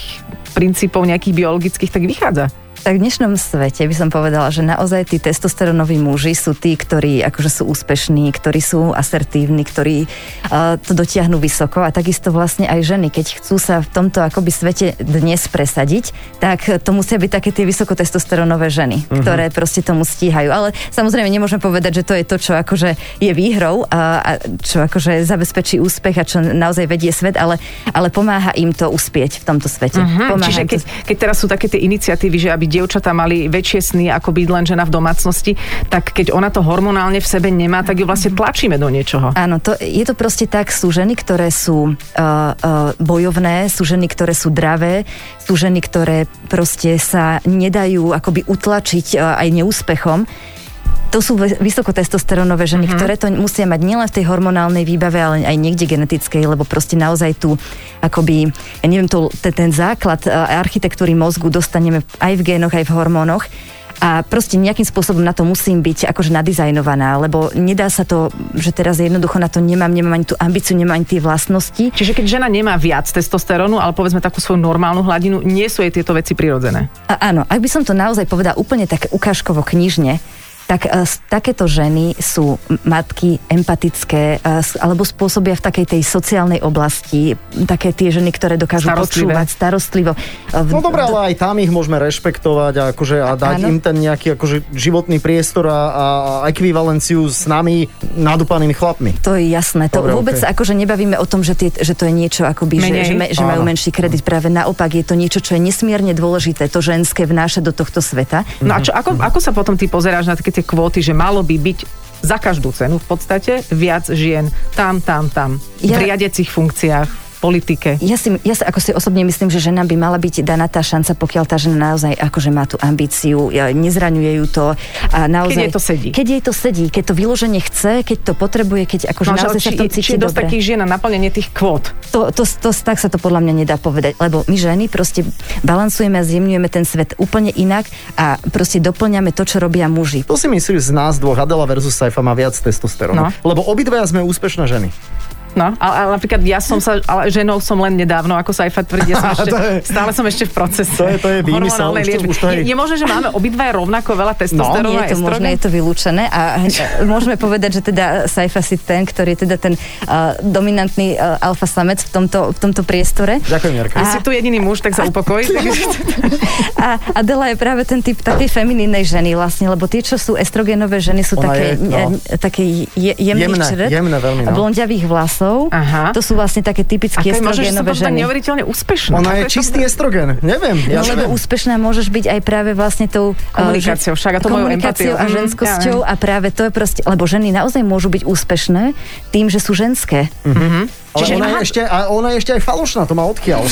princípov nejakých biologických tak vychádza. Tak v dnešnom svete by som povedala, že naozaj tí testosterónoví muži sú tí, ktorí akože sú úspešní, ktorí sú asertívni, ktorí uh, to dotiahnu vysoko a takisto vlastne aj ženy, keď chcú sa v tomto akoby svete dnes presadiť, tak to musia byť také tie vysokotestosterónové ženy, uh-huh. ktoré proste tomu stíhajú. Ale samozrejme nemôžem povedať, že to je to, čo akože je výhrou a, a čo akože zabezpečí úspech a čo naozaj vedie svet, ale, ale pomáha im to uspieť v tomto svete. Pomáha čiže keď, to... keď teraz sú také tie iniciatívy, že aby dievčatá mali väčšie sny ako byť len žena v domácnosti, tak keď ona to hormonálne v sebe nemá, tak ju vlastne tlačíme do niečoho. Áno, to, je to proste tak, sú ženy, ktoré sú uh, uh, bojovné, sú ženy, ktoré sú dravé, sú ženy, ktoré proste sa nedajú akoby utlačiť uh, aj neúspechom. To sú vysokotestosterónové ženy, mm-hmm. ktoré to musia mať nielen v tej hormonálnej výbave, ale aj niekde genetickej, lebo proste naozaj tu akoby, ja neviem, to, ten, ten základ uh, architektúry mozgu dostaneme aj v génoch, aj v hormónoch. A proste nejakým spôsobom na to musím byť akože nadizajnovaná, lebo nedá sa to, že teraz jednoducho na to nemám, nemám ani tú ambíciu, nemám ani tie vlastnosti. Čiže keď žena nemá viac testosterónu, ale povedzme takú svoju normálnu hladinu, nie sú jej tieto veci prirodzené. A áno, ak by som to naozaj povedala úplne tak ukážkovo knižne, tak uh, takéto ženy sú matky empatické, uh, alebo spôsobia v takej tej sociálnej oblasti, také tie ženy, ktoré dokážu Starostlivé. počúvať starostlivo. Uh, v- No dobre, ale aj tam ich môžeme rešpektovať a, akože, a dať Áno. im ten nejaký akože, životný priestor a, a ekvivalenciu s nami nadúpanými chlapmi. To je jasné. To Dobre, vôbec sa akože nebavíme o tom, že, tie, že to je niečo akoby, že, Menej. že, me, že majú menší kredit. Práve naopak je to niečo, čo je nesmierne dôležité, to ženské vnášať do tohto sveta. No a čo, ako, ako sa potom ty pozeráš na také tie kvóty, že malo by byť za každú cenu v podstate viac žien tam, tam, tam. Ja- V riadiacich funkciách, v politike. Ja si, ja sa ako si osobne myslím, že žena by mala byť daná tá šanca, pokiaľ tá žena naozaj akože má tú ambíciu, nezraňuje ju to a naozaj... Keď jej to sedí. Keď jej to sedí, keď to vyloženie chce, keď to potrebuje, keď akože No, že naozaj sa či, v tom či cíti je dosť dobre. takých žien na naplnenie tých kvót. To, to, to, tak sa to podľa mňa nedá povedať, lebo my ženy proste balansujeme a zjemňujeme ten svet úplne inak a proste doplňame to, čo robia muži. To si myslíš z nás dvoch, Adela versus Saifa má viac testosterónu. No. Lebo obidvaja sme úspešné ženy. No, ale, ale napríklad ja som sa, ale ženou som len nedávno, ako sa aj fakt tvrdí, ja som ešte, je- stále som ešte v procese. To je- to je výmysel, už to- už to je- je, je možné, že máme obidva rovnako veľa testosterónu Nie a je to možné, je to vylúčené a môžeme povedať, že teda Saifa si ten, ktorý je teda ten uh, dominantný uh, alfa samec v tomto, v tomto priestore. Ďakujem, Jarka. Keď si tu jediný muž, tak sa upokoj. A Adela je práve ten typ takej feminínej ženy vlastne, lebo tie, čo sú estrogenové ženy, sú Ona také, je, no. e, také je, jemných Jemné, črt, jemné veľmi, no. blondiavých vlasov. Aha. To sú vlastne také typické to som estrogenové tak ženy. neuveriteľne úspešná. Ona Ako je to- čistý estrogen. Neviem, ja No lebo úspešná môžeš byť aj práve vlastne tou uh, Komunikáciou že- však a mojou komunikáciou a Mm, ženskosťou ja a práve to je proste, lebo ženy naozaj môžu byť úspešné tým, že sú ženské. Ale Čiže- ona, je ešte, a ona je ešte aj falošná, to má odkiaľ.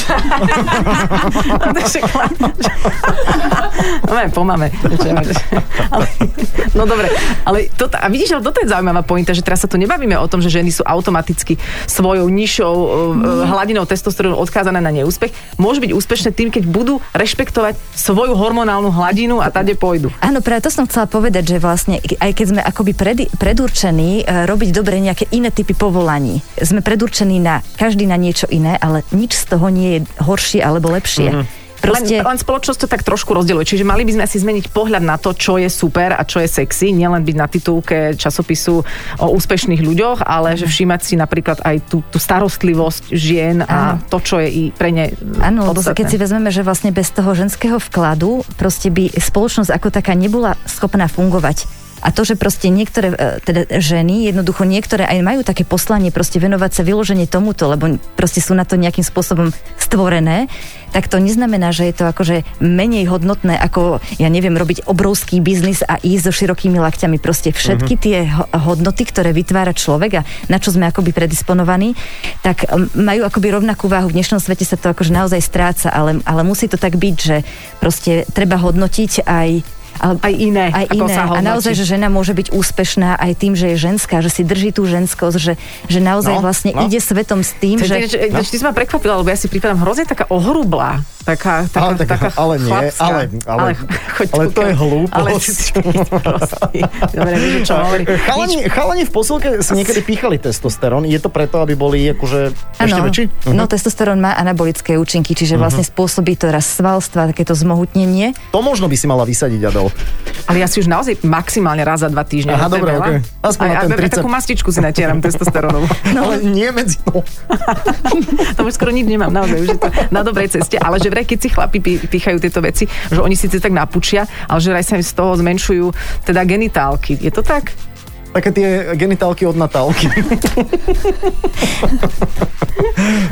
No aj po mame. Ale, no dobre, ale to, a vidíš, ale toto je zaujímavá pointa, že teraz sa tu nebavíme o tom, že ženy sú automaticky svojou nižšou uh, hladinou testosterónu odkázané na neúspech. Môžu byť úspešné tým, keď budú rešpektovať svoju hormonálnu hladinu a tade pôjdu. Áno, práve to som chcela povedať, že vlastne aj keď sme akoby pred, predurčení e, robiť dobre nejaké iné typy povolaní, sme predurčení na každý na niečo iné, ale nič z toho nie je horšie alebo lepšie. Mm-hmm. Proste... Len, len spoločnosť to tak trošku rozdeľuje. Čiže mali by sme si zmeniť pohľad na to, čo je super a čo je sexy. Nielen byť na titulke časopisu o úspešných ľuďoch, ale že všímať si napríklad aj tú, tú starostlivosť žien a Áno. to, čo je i pre ne Áno, lebo keď si vezmeme, že vlastne bez toho ženského vkladu proste by spoločnosť ako taká nebola schopná fungovať. A to, že proste niektoré e, teda ženy, jednoducho niektoré aj majú také poslanie proste venovať sa vyloženie tomuto, lebo proste sú na to nejakým spôsobom stvorené, tak to neznamená, že je to akože menej hodnotné, ako, ja neviem, robiť obrovský biznis a ísť so širokými lakťami. Proste všetky tie ho- hodnoty, ktoré vytvára človek a na čo sme akoby predisponovaní, tak majú akoby rovnakú váhu. V dnešnom svete sa to akože naozaj stráca, ale, ale musí to tak byť, že proste treba hodnotiť aj ale, Aj iné, aj ako iné. sa A hodnotí. naozaj, že žena môže byť úspešná aj tým, že je ženská, že si drží tú ženskosť, že, že naozaj No, vlastne no. ide svetom s tým, Že... že... Ty, ty si ma prekvapila, lebo ja si pripadám hrozne taká ohrublá. Taká, taká, Ale tak- taká ale nie, chlapská. ale- ale- choď ale to je hlúposť. Ale. Dobre, vieš, čo hovorí. Chalani, chalani v posilke si niekedy pýchali testosterón. Je to preto, aby boli akože ešte Áno, väčší? Mhm. no testosterón má anabolické účinky, čiže vlastne spôsobí to raz svalstva, takéto zmohutnenie. To možno by si mala vysadiť, Adel. Ale ja si už naozaj maximálne raz za dva týždne. Aha, to dobre, okej. Aspoň a na ten ja takú 30. mastičku si natieram testosterónovú. No. Ale nie medzi... Tam už skoro nič nemám, naozaj už je to na dobrej ceste. Ale že vraj, keď si chlapi pýchajú tieto veci, že oni síce tak napučia, ale že vraj sa im z toho zmenšujú teda genitálky. Je to tak? Také tie genitálky od Natálky.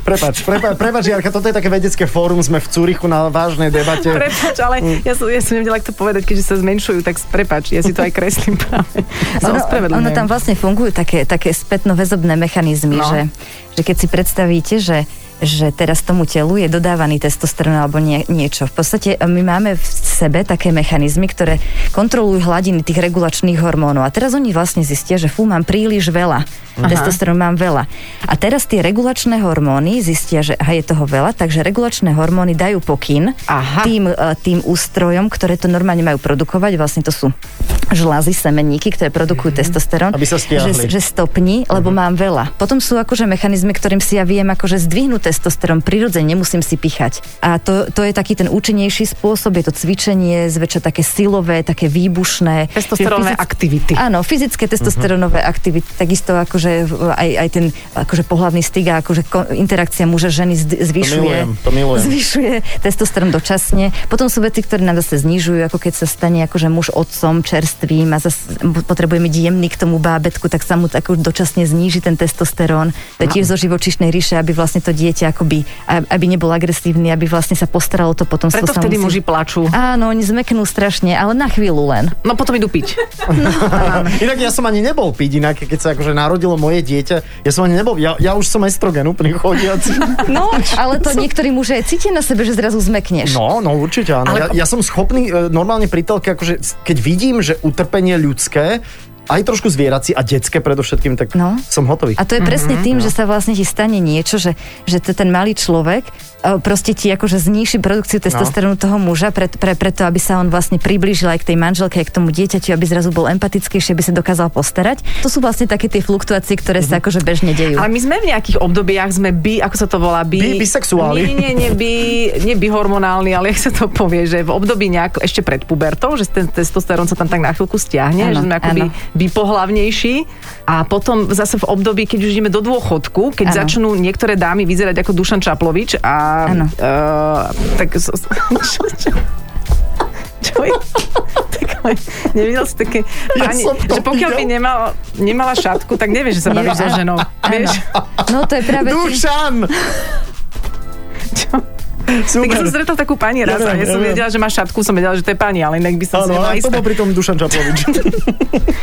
prepač, prepač, prepač, Jarka, toto je také vedecké fórum, sme v Cúrichu na vážnej debate. Prepač, ale ja som, ja som nevedela, ako to povedať, keďže sa zmenšujú, tak prepač, ja si to aj kreslím práve. Ono, ono tam vlastne fungujú také, také spätno-väzobné mechanizmy, No. že, že keď si predstavíte, že že teraz tomu telu je dodávaný testosterón alebo nie, niečo. V podstate e, my máme v sebe také mechanizmy, ktoré kontrolujú hladiny tých regulačných hormónov. A teraz oni vlastne zistia, že fú, mám príliš veľa. Testosterón mám veľa. A teraz tie regulačné hormóny zistia, že aha, je toho veľa, takže regulačné hormóny dajú pokyn Aha. tým, e, tým ústrojom, ktoré to normálne majú produkovať. Vlastne to sú žlázy, semenníky, ktoré produkujú testosterón. Aby sa stiahli. Že, že stopni, lebo mám veľa. Potom sú akože mechanizmy, ktorým si ja viem akože zdvihnúť testosterón prirodzene, nemusím si píchať. A to, to je taký ten účinnejší spôsob, je to cvičenie, zväčša také silové, také výbušné. Testosterónne Čiže aktivity. Áno, fyzické testosterónové aktivity, takisto akože aj, aj ten akože pohlavný styk a akože ko- interakcia muža ženy zvyšuje. milujem, to milujem. Zvyšuje testosterón dočasne. Potom sú veci, ktoré nám zase znižujú, ako keď sa stane akože muž otcom čerstvým a zase potrebuje byť jemný k tomu bábetku, tak sa mu tak už dočasne zníži ten testosterón. To je tiež zo živočišnej ríše, aby vlastne to dieťa akoby, aby nebol agresívny, aby vlastne sa postaralo to potom Preto vtedy muži plačú. Áno, oni zmeknú strašne, ale na chvíľu len. No potom idú piť. Inak ja som ani nebol piť, inak keď sa akože narodilo moje dieťa, ja som ani nebol, ja, ja už som estrogen úplne chodiaci. No, ale to niektorí muži aj cítia na sebe, že zrazu zmekneš. No, no určite áno. Ale- Ja, ja som schopný e, normálne pri telke, akože keď vidím, že utrpenie ludzkie aj trošku zvierací a detské predovšetkým, tak No. som hotový. A to je presne tým, že sa vlastne ti stane niečo, že, že to ten malý človek e, proste ti akože zníši produkciu testosterónu toho muža pre, pre, preto, aby sa on vlastne priblížil aj k tej manželke, aj k tomu dieťaťu, aby zrazu bol empatickejší, aby sa dokázal postarať. To sú vlastne také tie fluktuácie, ktoré sa akože bežne dejú. Ale my sme v nejakých obdobiach, sme bi, ako sa to volá, bi... Bi- bisexuáli. Nie, nie, nie, bi, nie bihormonálni, ale jak sa to povie, že v období nejak, ešte pred pubertou, že ten testosterón sa tam tak na chvíľku stiahne, Áno, že sme akoby. Bipohlavnejší a potom zase v období, keď už ideme do dôchodku, keď Áno. začnú niektoré dámy vyzerať ako Dušan Čaplovič a Áno. uh, tak... s- s- Čo, čo, čo je? Tak, ale nevidel si také... Ja to že pokiaľ by videl. nemala, šatku, tak nevieš, že sa bavíš so ženou. Vieš? No to je práve... Dušan! Čo? Tak Super. som stretol takú pani Ja raz viem, ja som ja viem. vedela, že má šatku, som vedela, že to je pani, ale inak by som si Áno, nebola a to bol pritom Dušan Čaplovič.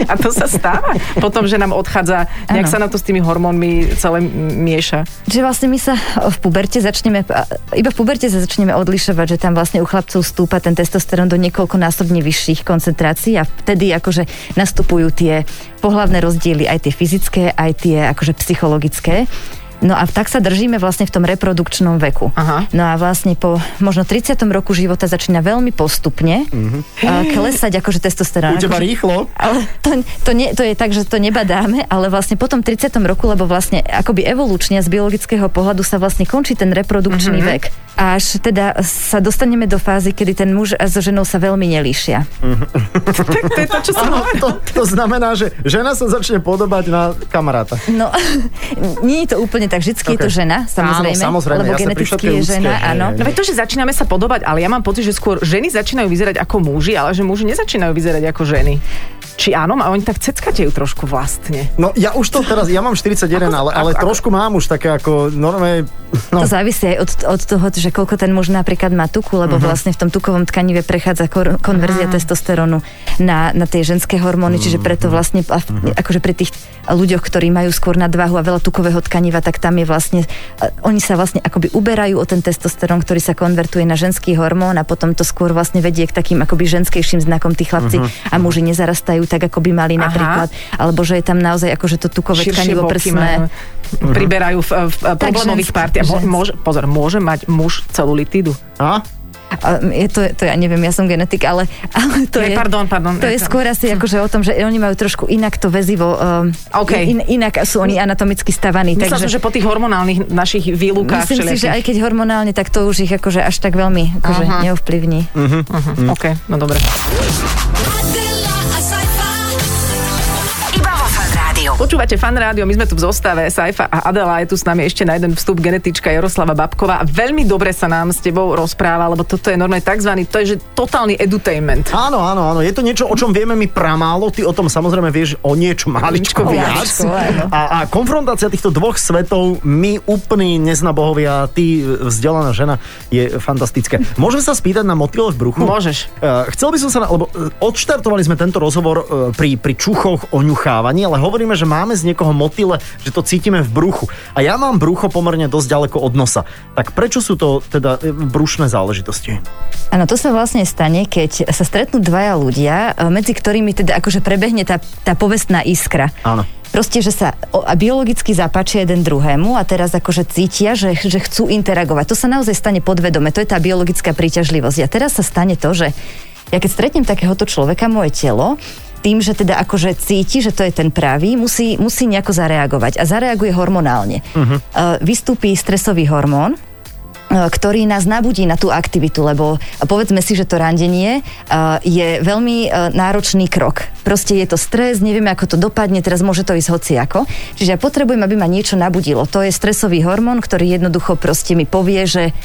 A to sa stáva potom, že nám odchádza, nejak Áno. sa nám to s tými hormónmi celé mieša. Že vlastne my sa v puberte začneme, iba v puberte sa začneme odlišovať, že tam vlastne u chlapcov stúpa ten testosterón do niekoľkonásobne vyšších koncentrácií a vtedy akože nastupujú tie pohlavné rozdiely, aj tie fyzické, aj tie akože psychologické. No a tak sa držíme vlastne v tom reprodukčnom veku. Aha. No a vlastne po možno 30. roku života začína veľmi postupne mm-hmm. klesať akože testosterón. U teba Akože- rýchlo. ale to, to, nie, to je tak, že to nebadáme, ale vlastne po tom 30. roku, lebo vlastne akoby evolučne z biologického pohľadu sa vlastne končí ten reprodukčný mm-hmm. vek. Až teda sa dostaneme do fázy, kedy ten muž so ženou sa veľmi nelíšia. Tak to je to, čo som Áno, to, to znamená, že žena sa začne podobať na kamaráta. No, nie je to úplne tak, vždycky je to žena, samozrejme, Áno, samozrejme, lebo pri geneticky je žena, hej, áno. No veď to, že začíname sa podobať, ale ja mám pocit, že skôr ženy začínajú vyzerať ako muži, ale že muži nezačínajú vyzerať ako ženy. Či áno, a oni tak ceckatejú trošku vlastne. No ja už to teraz, ja mám 41, ale, ale ako- trošku mám už také ako normálne... No, To závisí aj od, od toho, že koľko ten muž napríklad má tuku, lebo uh-huh. vlastne v tom tukovom tkanive prechádza kor- konverzia uh-huh. testosterónu na, na tie ženské hormóny, čiže preto vlastne v- akože pri tých ľuďoch, ktorí majú skôr nadváhu a veľa tukového tkaniva, tak tam je vlastne, a oni sa vlastne akoby uberajú o ten testosterón, ktorý sa konvertuje na ženský hormón a potom to skôr vlastne vedie k takým akoby ženskejším znakom tí chlapci a muži nezarastajú tak, ako by mali Aha. napríklad, alebo že je tam naozaj akože to tukové tkanivo prsné. majú, priberajú v, v, v problémových partiách. Môže, pozor, môže mať muž celulitídu? a? A je to, to ja neviem, ja som genetik, ale, ale to Nie, je... pardon, pardon. To je skôr asi akože o tom, že oni majú trošku inak to väzivo, um, OK. in, inak sú oni anatomicky stavaní. Myslela som, takže že po tých hormonálnych našich výlukách myslím si, že aj všelijakých. keď hormonálne, tak to už ich akože až tak veľmi akože neovplyvní. Uh-huh. OK, no dobre. Počúvate fan rádio, my sme tu v zostave Saifa a Adela je tu s nami ešte na jeden vstup genetička Jaroslava Babková veľmi dobre sa nám s tebou rozpráva, lebo toto je normálne tzv. to je že totálny edutainment. Áno, áno, áno. Je to niečo, o čom vieme my pramálo. Ty o tom samozrejme vieš o niečo maličko viac. A, a konfrontácia týchto dvoch svetov, my úplný neznabohovia, ty vzdelaná žena, je fantastické. Môžem sa spýtať na motýle v bruchu? Môžeš. Uh, chcel by som sa, lebo uh, odštartovali sme tento rozhovor uh, pri, pri čuchoch o ňuchávaní, ale hovoríme, že máme z niekoho motýle, že to cítime v bruchu. A ja mám brucho pomerne dosť ďaleko od nosa. Tak prečo sú to teda e, brušné záležitosti? Áno, to sa vlastne stane, keď sa stretnú dvaja ľudia, e, medzi ktorými teda akože prebehne tá, tá povestná iskra. Áno. Proste, že sa biologicky zapáčia jeden druhému a teraz akože cítia, že, že chcú interagovať. To sa naozaj stane podvedome, to je tá biologická príťažlivosť. A teraz sa stane to, že ja keď stretnem takéhoto človeka, moje telo, tým, že teda akože cíti, že to je ten pravý, musí, musí nejako zareagovať. A zareaguje hormonálne. Uh-huh. Vystúpi stresový hormón, e, ktorý nás nabudí na tú aktivitu, lebo povedzme si, že to randenie e, je veľmi náročný krok. Proste je to stres, nevieme, ako to dopadne, teraz môže to ísť hociako. Čiže ja potrebujem, aby ma niečo nabudilo. To je stresový hormón, ktorý jednoducho proste mi povie, že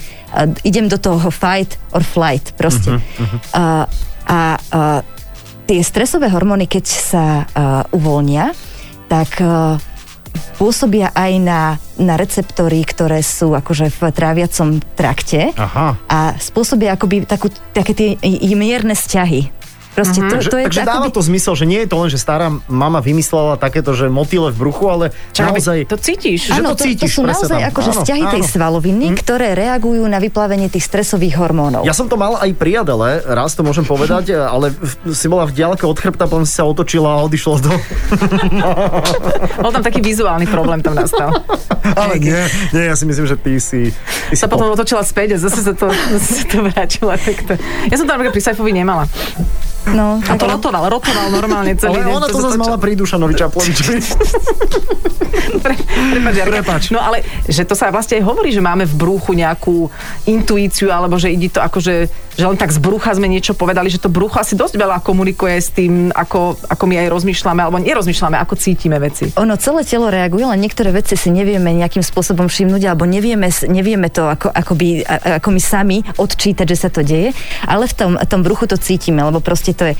idem do toho fight or flight proste. A, a, a tie stresové hormóny, keď sa uh, uvoľnia, tak uh, pôsobia aj na, na receptory, ktoré sú akože v tráviacom trakte Aha. a spôsobia akoby takú, také tie mierne vzťahy. Proste to, Takže, to je takže dáva akoby... to zmysel, že nie je to len, že stará mama vymyslela takéto, že motýle v bruchu, ale Čakaj, naozaj... To cítiš. že Áno, to to, to cítiš sú naozaj tam. akože Áno, vzťahy tej áno. svaloviny, ktoré reagujú na vyplavenie tých stresových hormónov. Ja som to mal aj pri Adele, raz to môžem povedať, ale si bola v diaľke od chrbta, potom si sa otočila a odišla do... Bol tam taký vizuálny problém tam nastal. Ale nie, nie, ja si myslím, že ty si... Ty si sa potom otočila späť a zase sa to, zase sa to vrátilo. Tak to... Ja som to napríklad pri Saifovi nemala. No, A to rotoval, rotoval normálne celý ale deň. ona to zase točilo. mala pri Dušanovi Čaplovičovi. Pre, prepáč. Prepač. No ale, že to sa vlastne aj hovorí, že máme v brúchu nejakú intuíciu, alebo že ide to akože, že len tak z brucha sme niečo povedali, že to brucho asi dosť veľa komunikuje s tým, ako, ako my aj rozmýšľame, alebo nerozmýšľame, ako cítime veci. Ono celé telo reaguje, len niektoré veci si nevieme nejakým spôsobom všimnúť, alebo nevieme, nevieme to ako, akoby, a- ako my sami odčítať, že sa to deje, ale v tom, tom bruchu to cítime, lebo proste to je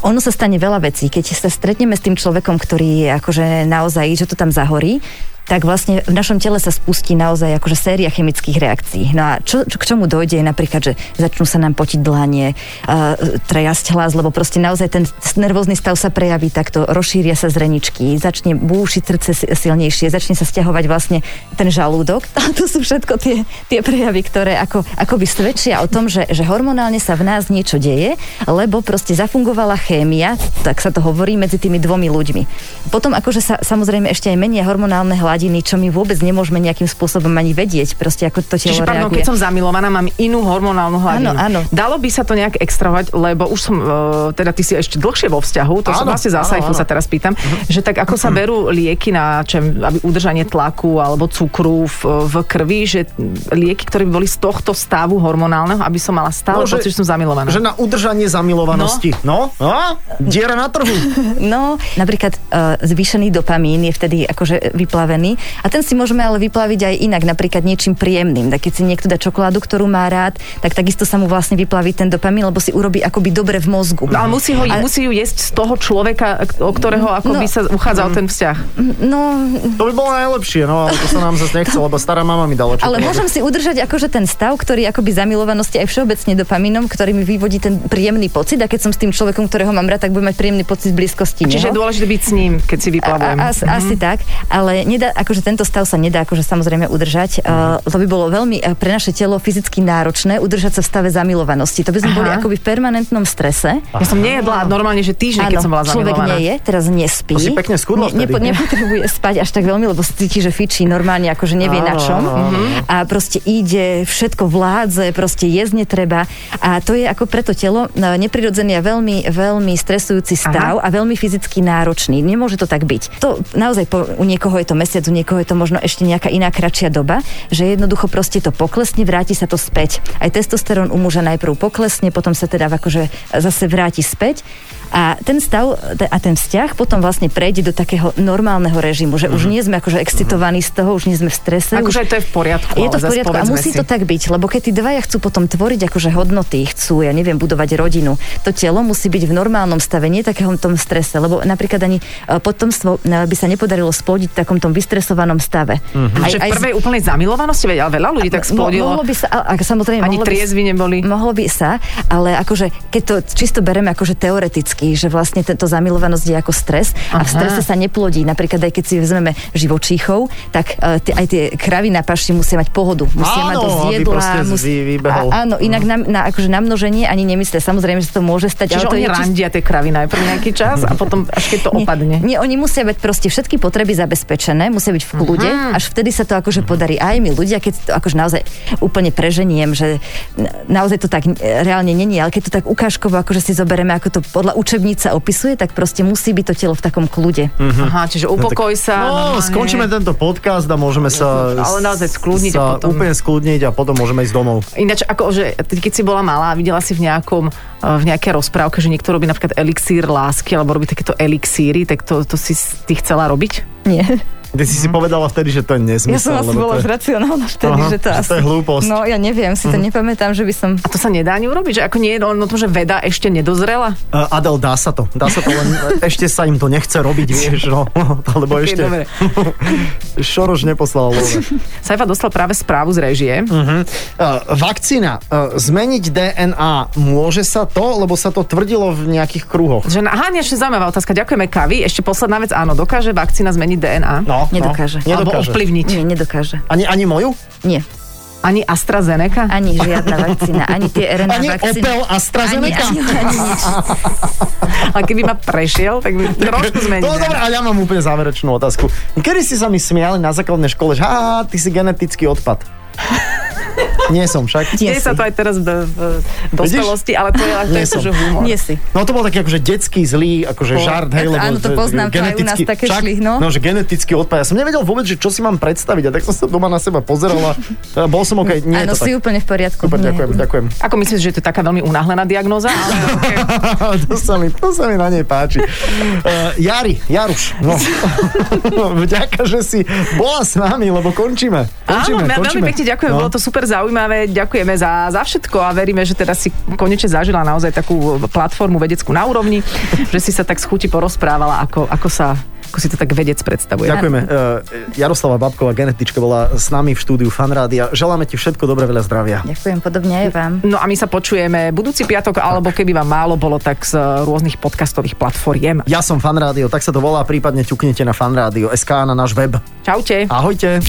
ono sa stane veľa vecí. Keď sa stretneme s tým človekom, ktorý je akože naozaj, že to tam zahorí, tak vlastne v našom tele sa spustí naozaj akože séria chemických reakcií. No a čo, čo, k čomu dojde je napríklad, že začnú sa nám potiť dlanie, uh, trajasť hlas, lebo proste naozaj ten nervózny stav sa prejaví takto, rozšíria sa zreničky, začne búšiť srdce si- silnejšie, začne sa stiahovať vlastne ten žalúdok. A to sú všetko tie, tie prejavy, ktoré ako, akoby svedčia o tom, že, že hormonálne sa v nás niečo deje, lebo proste zafungovala chémia, tak sa to hovorí, medzi tými dvomi ľuďmi. Potom akože sa samozrejme ešte aj menia hormonálne hladiny, čo my vôbec nemôžeme nejakým spôsobom ani vedieť, proste ako to telo Čiže, pardon, reaguje. keď som zamilovaná, mám inú hormonálnu hladinu. Áno, áno. Dalo by sa to nejak extravať, lebo už som, uh, teda ty si ešte dlhšie vo vzťahu, to som Áno, vlastne za áno. sa teraz pýtam, že tak ako sa berú lieky na viem, aby udržanie tlaku alebo cukru v, v krvi, že lieky, ktoré by boli z tohto stavu hormonálneho, aby som mala stále no, pocit, že som zamilovaná. Že na udržanie zamilovanosti. No? no? A? Diera na trhu. No, napríklad uh, zvýšený dopamín je vtedy akože vyplavený unavený a ten si môžeme ale vyplaviť aj inak, napríklad niečím príjemným. Tak keď si niekto dá čokoládu, ktorú má rád, tak takisto sa mu vlastne vyplaví ten dopamín, lebo si urobí akoby dobre v mozgu. No, ale musí, ho, A- musí ju jesť z toho človeka, o ktorého ako No. by sa uchádzal ten vzťah. No, To by bolo najlepšie, no ale to sa nám zase nechce, lebo stará mama mi dala ale čokoládu. môžem si udržať akože ten stav, ktorý akoby zamilovanosti aj všeobecne dopamínom, ktorý mi vyvodí ten príjemný pocit a keď som s tým človekom, ktorého mám rád, tak budem mať príjemný pocit blízkosti Čiže je dôležité byť s ním, keď si vyplavujem. A, as, Mhm. Asi tak, ale nedá, akože tento stav sa nedá akože samozrejme udržať. Uh, to by bolo veľmi uh, pre naše telo fyzicky náročné udržať sa v stave zamilovanosti. To by sme Aha. boli akoby v permanentnom strese. Ja som nejedla normálne, že týždeň, keď som bola človek zamilovaná. nie je, teraz nespí. To si pekne skudla ne, nepo, nepotrebuje spať až tak veľmi, lebo cíti, že fičí normálne, akože nevie na čom. A proste ide, všetko vládze, proste jesť netreba. A to je ako preto telo no, neprirodzený a veľmi, veľmi stresujúci stav a veľmi fyzicky náročný. Nemôže to tak byť. To naozaj po, u niekoho je to mesiac, u niekoho je to možno ešte nejaká iná kratšia doba, že jednoducho proste to poklesne, vráti sa to späť. Aj testosterón u muža najprv poklesne, potom sa teda akože zase vráti späť. A ten stav a ten vzťah potom vlastne prejde do takého normálneho režimu, že už nie sme akože excitovaní z toho, už nie sme v strese. Akože už... aj to je v poriadku. Je to v poriadku a musí si. to tak byť, lebo keď tí dvaja chcú potom tvoriť akože hodnoty, chcú, ja neviem, budovať rodinu, to telo musí byť v normálnom stave, nie takéhom tom strese, lebo napríklad ani e, potomstvo e, by sa nepodarilo splodiť v takom tom vystresovanom stave. Mhm. Aj, Že v aj z- prvej úplnej zamilovanosti, veď, ale veľa ľudí tak splodilo. Mohlo by sa, a, samozrejme, Ani mohlo by, neboli. Mohlo by sa, ale akože, keď to čisto bereme akože teoreticky, že vlastne tento zamilovanosť je ako stres a v Aha. strese sa neplodí. Napríklad aj keď si vezmeme živočíchov, tak uh, tie, aj tie kravy na paši musia mať pohodu. Musia Áno, mať dosť jedla. vy- a, áno, inak na, na, akože na množenie ani nemyslia. Samozrejme, že to môže stať. Čiže ale to oni je čist- randia tie kravy najprv nejaký čas a potom až keď to opadne. nie, oni musia mať proste všetky potreby zabezpečené, musia byť v kľude, Mhm. až vtedy sa to akože podarí. Aj my ľudia, keď to akože naozaj úplne preženiem, že na- naozaj to tak e, reálne není, ale keď to tak ukážkovo akože si zoberieme, ako to podľa učebnice opisuje, tak proste musí byť to telo v takom kľude. Aha, čiže upokoj sa. No, normálne. skončíme tento podcast a môžeme sa, Ale naozaj skľudniť a sa potom- úplne skľudniť a potom môžeme ísť domov. Ináč, ako, že ty, keď si bola malá a videla si v nejakom, eh, v nejakej rozprávke, že niekto robí napríklad elixír lásky alebo robí takéto elixíry, tak to, to si ty chcela robiť? Nie. Ty si si povedala vtedy, že to je nezmysel. Ja som asi bola je... racionálna vtedy, Aha, že to že asi... to je hlúposť. No ja neviem, si to nepamätám, že by som... A to sa nedá ani urobiť, že ako nie je len o tom, že veda ešte nedozrela? Uh, Adel, dá sa to. Dá sa to, len ešte sa im to nechce robiť, vieš, no. Alebo Ok, ešte dobre. Šoroš neposlal love. Sajfa dostal práve správu z režie. Uh, vakcína, uh, zmeniť DNA, môže sa to? Lebo sa to tvrdilo v nejakých kruhoch. Že, aha, ešte zaujímavá otázka. Ďakujeme Kavi. Ešte posledná vec, áno, dokáže vakcína zmeniť DNA? No, Nedokáže. No, Alebo nedokáže. ovplyvniť? Nie, nedokáže. Ani, ani moju? Nie. Ani AstraZeneca? Ani žiadna vakcína, ani tie RNA Ani vakcíny. Opel Ani, AstraZeneca? ani, ani nič. A keby ma prešiel, tak by trošku zmení. No dobre, ale ja mám úplne záverečnú otázku. Kedy si sa mi smiali na základnej škole, že ty si genetický odpad? Nie som však. Deje Nie sa to aj teraz v, v dospelosti, ale to je, to Nie je akože humor. Nie si. No to bol taký akože detský zlý, akože Bol. žart, hej, lebo... Áno, to poznám, to aj u nás také však, šli, no. no. že genetický odpad. Ja som nevedel vôbec, že čo si mám predstaviť a tak som sa doma na seba pozeral a bol som OK, nie Áno, to si tak. úplne v poriadku. Super, Nie. ďakujem, ďakujem. Ako myslíš, že to je taká veľmi unáhlená diagnoza? Ale okay. to, sa mi, to sa mi na nej páči. Uh, Jari, Jaruš, no. Vďaka, že si bola s nami, lebo končíme. Áno, končíme veľmi končíme. pekne ďakujem, No. bolo to super zaujímavé, ďakujeme za, za všetko a veríme, že teda si konečne zažila naozaj takú platformu vedeckú na úrovni, že si sa tak z chuti porozprávala, ako, ako sa ako si to tak vedec predstavuje. Ďakujeme. Uh, Jaroslava Babková, genetička, bola s nami v štúdiu Fanrádia. Želáme ti všetko dobré, veľa zdravia. Ďakujem, podobne aj vám. No a my sa počujeme budúci piatok, alebo keby vám málo bolo, tak z rôznych podcastových platformiem. Ja som Fanrádio, tak sa to volá, prípadne ťuknite na fanrádio SK na náš web. Čaute. Ahojte.